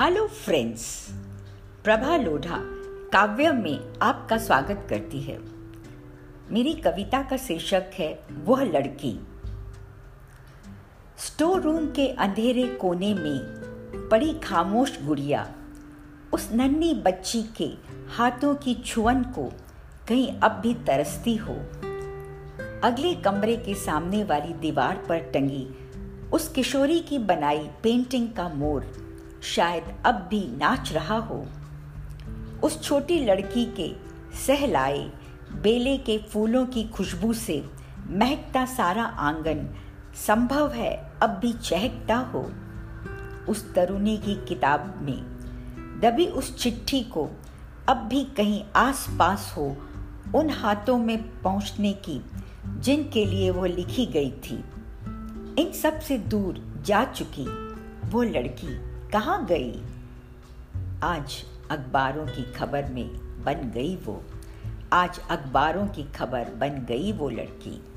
Hello friends Prabha Lodha काव्य में आपका स्वागत करती है। मेरी कविता का शीर्षक है, वह लड़की। स्टोर रूम के अंधेरे कोने में पड़ी खामोश गुड़िया, उस नन्ही बच्ची के हाथों की छुअन को कहीं अब भी तरसती हो। अगले कमरे के सामने वाली दीवार पर टंगी उस किशोरी की बनाई पेंटिंग का मोर। शायद अब भी नाच रहा हो। उस छोटी लड़की के सहलाए बेले के फूलों की खुशबू से महकता सारा आँगन संभव है अब भी चहकता हो। उस तरुणी की किताब में दबी उस चिट्ठी को अब भी कहीं आस पास हो, उन हाथों में पहुँचने की जिनके लिए वो लिखी गई थी। इन सबसे दूर जा चुकी वो लड़की। कहाँ गई? आज अखबारों की खबर में बन गई वो। आज अखबारों की खबर बन गई वो लड़की।